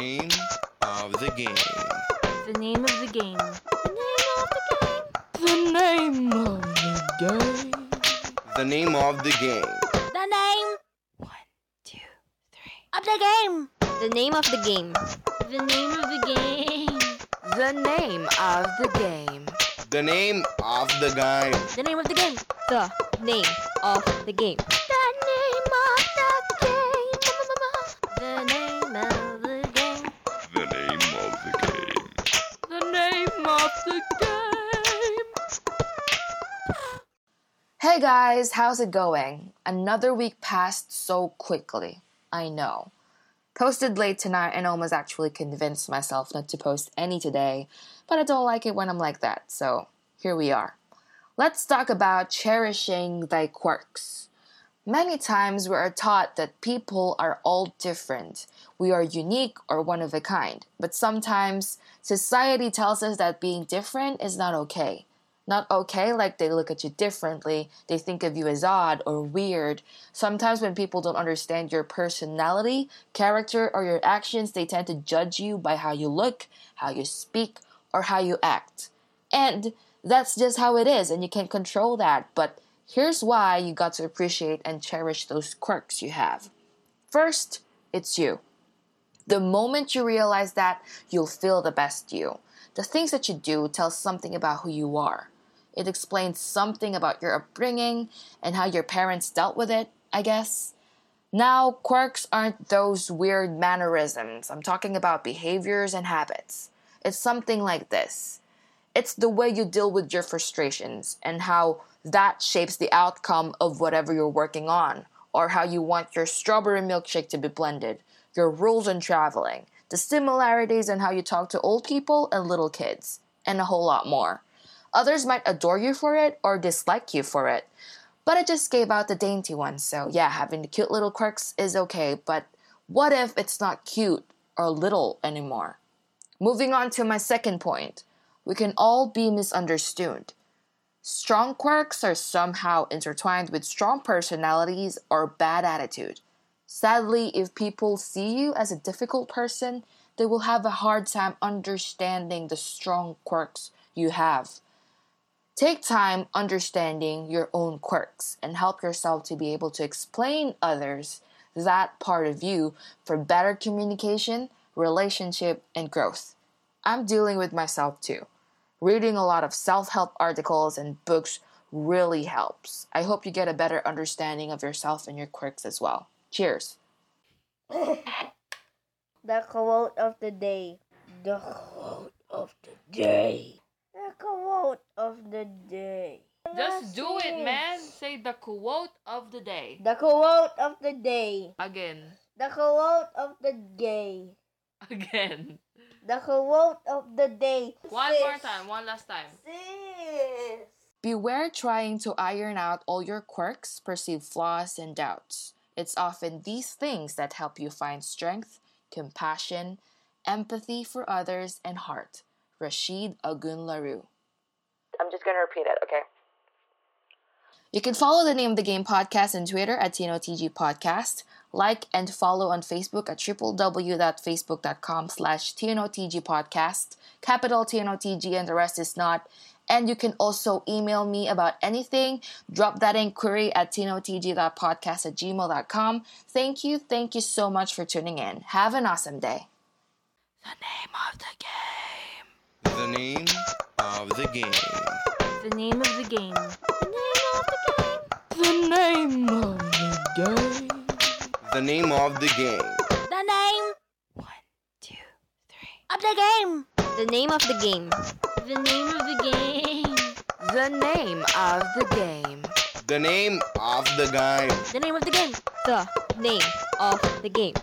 name of the game. The name of the game. The name of the game. The name of the game. The name One, two, three. of the game. The name of the game. The name of the game. The name of the game. The name of the game. The name of the game. The name of the game. Of the game. Hey guys, how's it going? Another week passed so quickly. I know. Posted late tonight and almost actually convinced myself not to post any today, but I don't like it when I'm like that, so here we are. Let's talk about cherishing thy quirks. Many times we are taught that people are all different. We are unique or one of a kind. But sometimes society tells us that being different is not okay. Not okay, like they look at you differently, they think of you as odd or weird. Sometimes when people don't understand your personality, character, or your actions, they tend to judge you by how you look, how you speak, or how you act. And that's just how it is, and you can't control that. But here's why you got to appreciate and cherish those quirks you have. First, it's you. The moment you realize that, you'll feel the best you. The things that you do tell something about who you are. It explains something about your upbringing and how your parents dealt with it, I guess. Now, quirks aren't those weird mannerisms. I'm talking about behaviors and habits. It's something like this it's the way you deal with your frustrations and how that shapes the outcome of whatever you're working on, or how you want your strawberry milkshake to be blended, your rules on traveling, the similarities in how you talk to old people and little kids, and a whole lot more. Others might adore you for it or dislike you for it, but I just gave out the dainty ones, so yeah, having the cute little quirks is okay, but what if it's not cute or little anymore? Moving on to my second point we can all be misunderstood. Strong quirks are somehow intertwined with strong personalities or bad attitude. Sadly, if people see you as a difficult person, they will have a hard time understanding the strong quirks you have. Take time understanding your own quirks and help yourself to be able to explain others that part of you for better communication, relationship, and growth. I'm dealing with myself too. Reading a lot of self help articles and books really helps. I hope you get a better understanding of yourself and your quirks as well. Cheers. The quote of the day. The quote of the day. The quote of the day. Just do it, man. Say the quote of the day. The quote of the day. Again. The quote of the day. Again. The quote of the day. One Sis. more time. One last time. Sis. Beware trying to iron out all your quirks, perceived flaws, and doubts. It's often these things that help you find strength, compassion, empathy for others, and heart. Rasheed Ogunlaru. I'm just going to repeat it, okay? You can follow the name of the game podcast on Twitter at TNOTG Podcast. Like and follow on Facebook at www.facebook.com slash TNOTG Podcast. Capital TNOTG and the rest is not. And you can also email me about anything. Drop that inquiry at tnotg.podcast at gmail.com. Thank you, thank you so much for tuning in. Have an awesome day. The name of the game. The name of the game. The name of the game. The name of the game. The name of the game. The name One, two, three. of the game. The name of the game. The name of the game. The name of the game. The name of the game. The name of the game. The name of the game.